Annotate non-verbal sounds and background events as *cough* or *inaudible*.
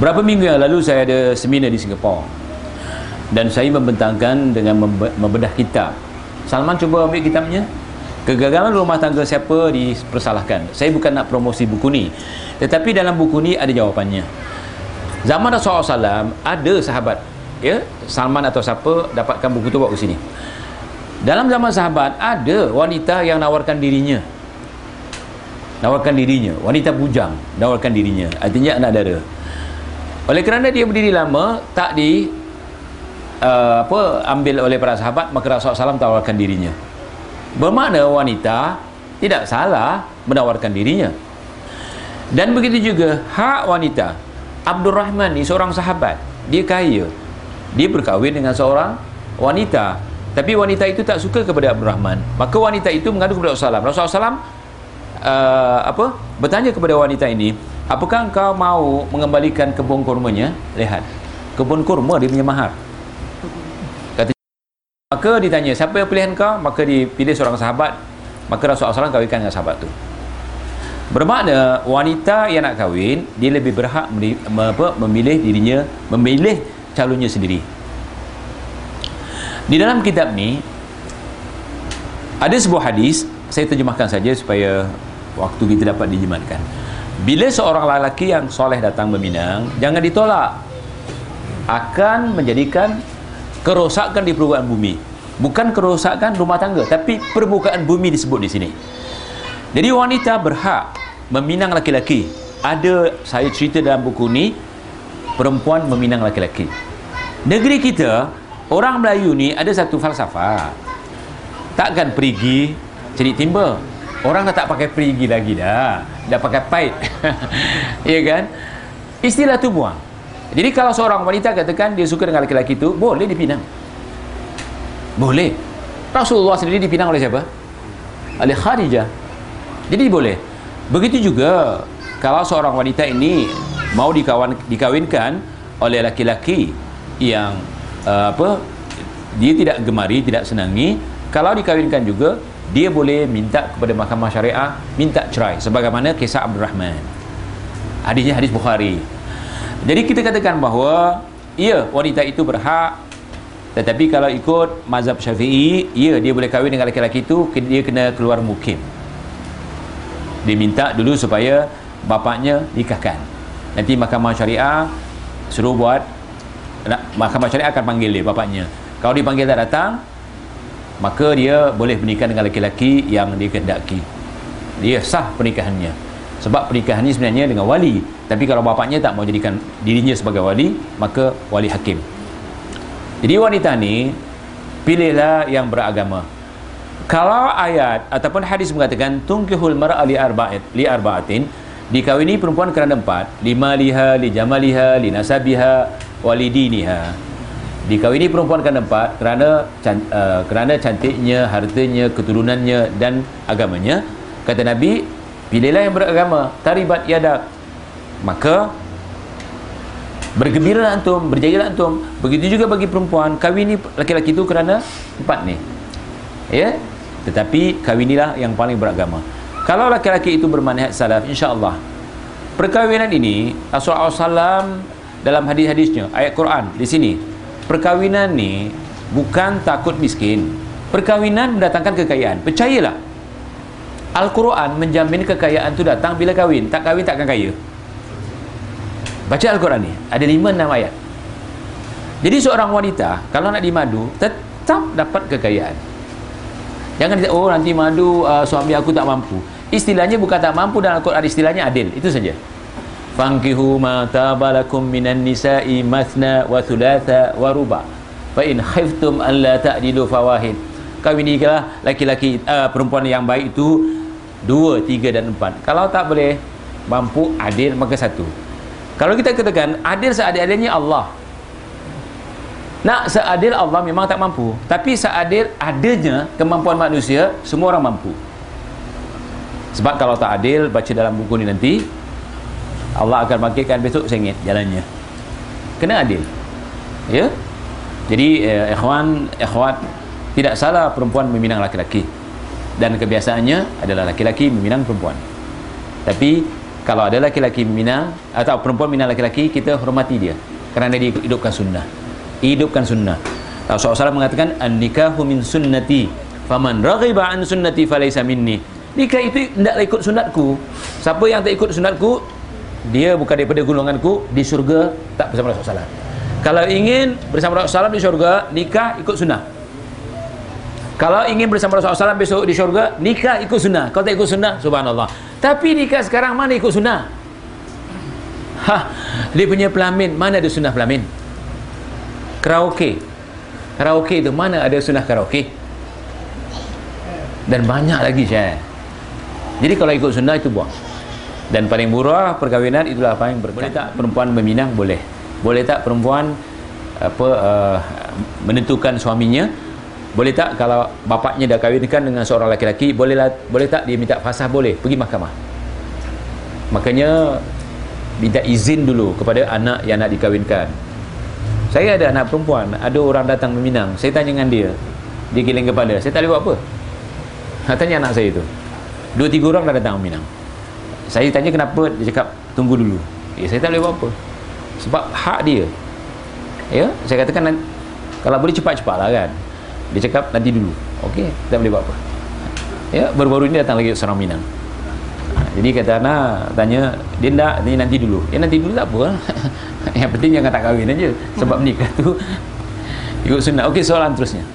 Berapa minggu yang lalu saya ada seminar di Singapura dan saya membentangkan dengan membedah kitab. Salman cuba ambil kitabnya. Kegagalan rumah tangga siapa dipersalahkan. Saya bukan nak promosi buku ni. Tetapi dalam buku ni ada jawapannya. Zaman Rasulullah SAW ada sahabat ya Salman atau siapa dapatkan buku tu bawa ke sini. Dalam zaman sahabat ada wanita yang nawarkan dirinya. Nawarkan dirinya, wanita bujang nawarkan dirinya. Artinya anak dara. Oleh kerana dia berdiri lama tak di uh, apa ambil oleh para sahabat maka Rasulullah SAW tawarkan dirinya. Bermakna wanita tidak salah menawarkan dirinya. Dan begitu juga hak wanita. Abdul Rahman ni seorang sahabat. Dia kaya. Dia berkahwin dengan seorang wanita. Tapi wanita itu tak suka kepada Abdul Rahman. Maka wanita itu mengadu kepada Rasulullah SAW. Rasulullah SAW uh, apa? bertanya kepada wanita ini, apakah engkau mau mengembalikan kebun kurmanya? Lihat. Kebun kurma dia punya mahar. Kata maka ditanya siapa yang pilihan kau? Maka dipilih seorang sahabat. Maka Rasulullah SAW kahwinkan dengan sahabat tu. Bermakna wanita yang nak kahwin dia lebih berhak memilih dirinya memilih calonnya sendiri. Di dalam kitab ni ada sebuah hadis saya terjemahkan saja supaya waktu kita dapat dijematkan bila seorang lelaki yang soleh datang meminang jangan ditolak. Akan menjadikan kerosakan di permukaan bumi. Bukan kerosakan rumah tangga tapi permukaan bumi disebut di sini. Jadi wanita berhak meminang laki-laki ada saya cerita dalam buku ni perempuan meminang laki-laki negeri kita orang Melayu ni ada satu falsafah. Takkan pergi cari timba orang dah tak pakai perigi lagi dah. Dah pakai paid *laughs* ya kan? Istilah tu buang. Jadi kalau seorang wanita katakan dia suka dengan lelaki itu boleh dipinang. Boleh. Rasulullah sendiri dipinang oleh siapa? oleh Khadijah. Jadi boleh. Begitu juga kalau seorang wanita ini mau dikawan, dikawinkan oleh laki-laki yang uh, apa dia tidak gemari tidak senangi kalau dikawinkan juga dia boleh minta kepada mahkamah syariah minta cerai sebagaimana kisah Abdul Rahman hadisnya hadis Bukhari. Jadi kita katakan bahawa ya wanita itu berhak tetapi kalau ikut mazhab syafi'i ya dia boleh kahwin dengan lelaki itu dia kena keluar mukim. Dia minta dulu supaya bapaknya nikahkan. Nanti mahkamah syariah suruh buat mahkamah syariah akan panggil dia bapaknya. Kalau dipanggil tak datang maka dia boleh menikah dengan lelaki yang dia kehendaki. Dia sah pernikahannya. Sebab pernikahan ini sebenarnya dengan wali. Tapi kalau bapaknya tak mau jadikan dirinya sebagai wali maka wali hakim. Jadi wanita ni pilihlah yang beragama. Kalau ayat ataupun hadis mengatakan tungkihul mar'a li arba'at li arba'atin dikawini perempuan kerana empat lima liha li jamaliha li nasabiha walidiniha dikawini perempuan kan empat kerana uh, kerana cantiknya, hartanya, keturunannya dan agamanya. Kata Nabi, pilihlah yang beragama, taribat yadak. Maka bergembira antum, berjaya antum. Begitu juga bagi perempuan, kawini laki-laki itu kerana empat ni. Ya? Tetapi kawinilah yang paling beragama. Kalau laki-laki itu bermanhaj salaf, insya-Allah perkahwinan ini Rasulullah SAW dalam hadis-hadisnya ayat Quran di sini perkahwinan ni bukan takut miskin. Perkahwinan mendatangkan kekayaan. Percayalah. Al-Quran menjamin kekayaan tu datang bila kahwin. Tak kahwin takkan kaya. Baca Al-Quran ni. Ada lima enam ayat. Jadi seorang wanita kalau nak dimadu tetap dapat kekayaan. Jangan oh nanti madu uh, suami aku tak mampu. Istilahnya bukan tak mampu dan Al-Quran istilahnya adil. Itu saja tabalakum minan nisa'i mathna wa thulatha wa ruba. Fa in khiftum an la ta'dilu fawahid. Kawinilah laki-laki uh, perempuan yang baik itu dua, tiga dan empat. Kalau tak boleh mampu adil maka satu. Kalau kita katakan adil seadil-adilnya Allah. Nak seadil Allah memang tak mampu. Tapi seadil adanya kemampuan manusia semua orang mampu. Sebab kalau tak adil baca dalam buku ni nanti Allah akan bangkitkan besok sengit jalannya. Kena adil. Ya? Jadi eh, ikhwan ikhwat tidak salah perempuan meminang laki-laki. Dan kebiasaannya adalah laki-laki meminang perempuan. Tapi kalau ada laki-laki Minang atau perempuan Minang laki-laki kita hormati dia. Kerana dia hidupkan sunnah. Hidupkan sunnah. Rasulullah SAW mengatakan an-nikahu min sunnati faman raghiba an sunnati falaysa minni. Nikah itu tidaklah ikut sunatku siapa yang tak ikut sunatku dia bukan daripada golonganku di syurga tak bersama Rasulullah kalau ingin bersama Rasulullah di syurga nikah ikut sunnah. Kalau ingin bersama Rasulullah besok di syurga nikah ikut sunnah. Kalau tak ikut sunnah subhanallah. Tapi nikah sekarang mana ikut sunnah? Ha, dia punya pelamin mana ada sunnah pelamin? Karaoke. Karaoke itu mana ada sunnah karaoke? Dan banyak lagi saya jadi kalau ikut sunnah itu buang dan paling murah perkahwinan itulah apa yang berkah boleh tak? Perempuan meminang boleh. Boleh tak perempuan apa uh, menentukan suaminya? Boleh tak kalau bapaknya dah kahwinkan dengan seorang laki-laki boleh boleh tak dia minta fasah boleh pergi mahkamah? Makanya minta izin dulu kepada anak yang nak dikahwinkan. Saya ada anak perempuan ada orang datang meminang. Saya tanya dengan dia dia giling kepala. Saya tak boleh buat apa? Nak tanya anak saya tu. Dua tiga orang dah datang minang saya tanya kenapa dia cakap tunggu dulu. Ya saya tak boleh buat apa. Sebab hak dia. Ya saya katakan kalau boleh cepat-cepat lah kan. Dia cakap nanti dulu. Ok tak boleh buat apa. Ya baru-baru ini datang lagi seorang minang. Ha, jadi kata anak tanya dia tak ni nanti dulu? Ya nanti dulu tak apa. *laughs* Yang penting jangan tak kahwin aja. Sebab nikah tu ikut sunnah. Ok soalan terusnya